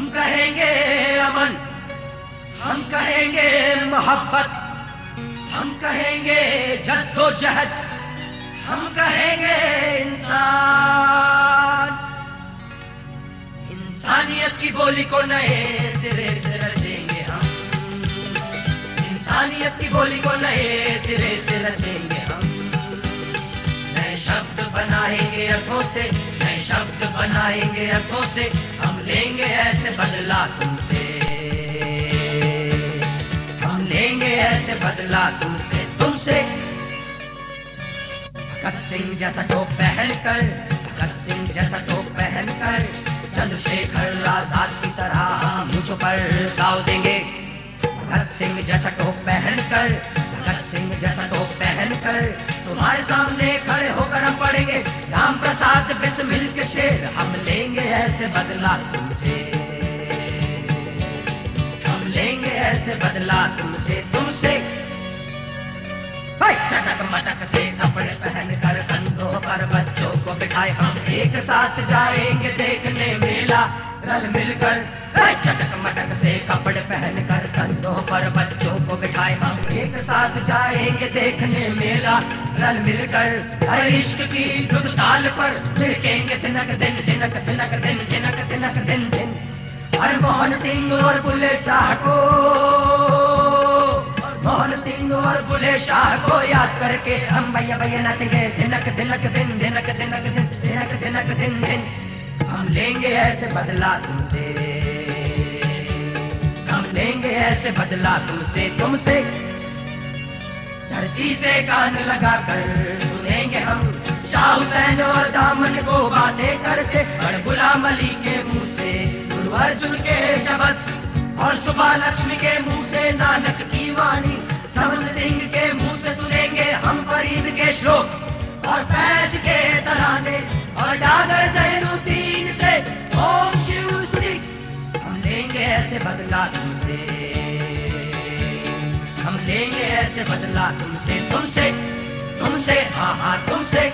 हम कहेंगे अमन, हम कहेंगे मोहब्बत, हम कहेंगे जद्दोजहद, हम कहेंगे इंसान। इंसानियत की बोली को नए सिरे से रचेंगे हम। इंसानियत की बोली को नए सिरे से रचेंगे हम। नए शब्द बनाएँगे अर्थों से, नए शब्द बनाएँगे अर्थों से हम बदला तुमसे। हम लेंगे ऐसे बदला तुमसे तुमसे। भगत सिंह जैसा तो पहन कर, भगत सिंह जैसा तो पहन कर। चंद्रशेखर आज़ाद की तरह मुझ पर गाव देंगे। भगत सिंह जैसा तो पहन कर, भगत सिंह जैसा तो पहन कर। तुम्हारे सामने खड़े होकर हम पढ़ेंगे। राम प्रसाद बिस्मिल के शेर, हम लेंगे ऐसे बदला तुमसे। ऐसे बदला तुमसे तुमसे। चटक मटक से कपड़े पहन कर कंधों पर बच्चों को बिठाए हम एक साथ जाएँगे देखने मेला। रल मिलकर चटक मटक से कपड़े पहन कर कंधों पर बच्चों को बिठाए हम एक साथ जाएँगे देखने मेला। रल मिलकर, हर इश्क की दुख ताल पर थिरकेंगे दिनक दिन दिनक दिनक मोहन सिंह और बुल्ले शाह को। मोहन सिंह और बुले शाह को याद करके हम भैया भैया नाचेंगे दिनक दिनक दिन, दिनक दिनक दिन, दिनक दिनक दिन दिन। हम लेंगे ऐसे बदला तुमसे। हम लेंगे ऐसे बदला तुमसे तुमसे। धरती से कान लगा कर सुनेंगे हम शाह हुसैन और दामन को बातें करते और गुलाम अली के और लक्ष्मी के मुँह से नानक की वाणी समन सिंह के मुँह से सुनेंगे हम फरीद के श्लोक। और फैज के तराने, और डागर जैनुद्दीन से, ओम शिव स्तुति हम लेंगे ऐसे बदला तुमसे। हम लेंगे ऐसे बदला तुमसे तुमसे तुमसे हाँ हाँ तुमसे।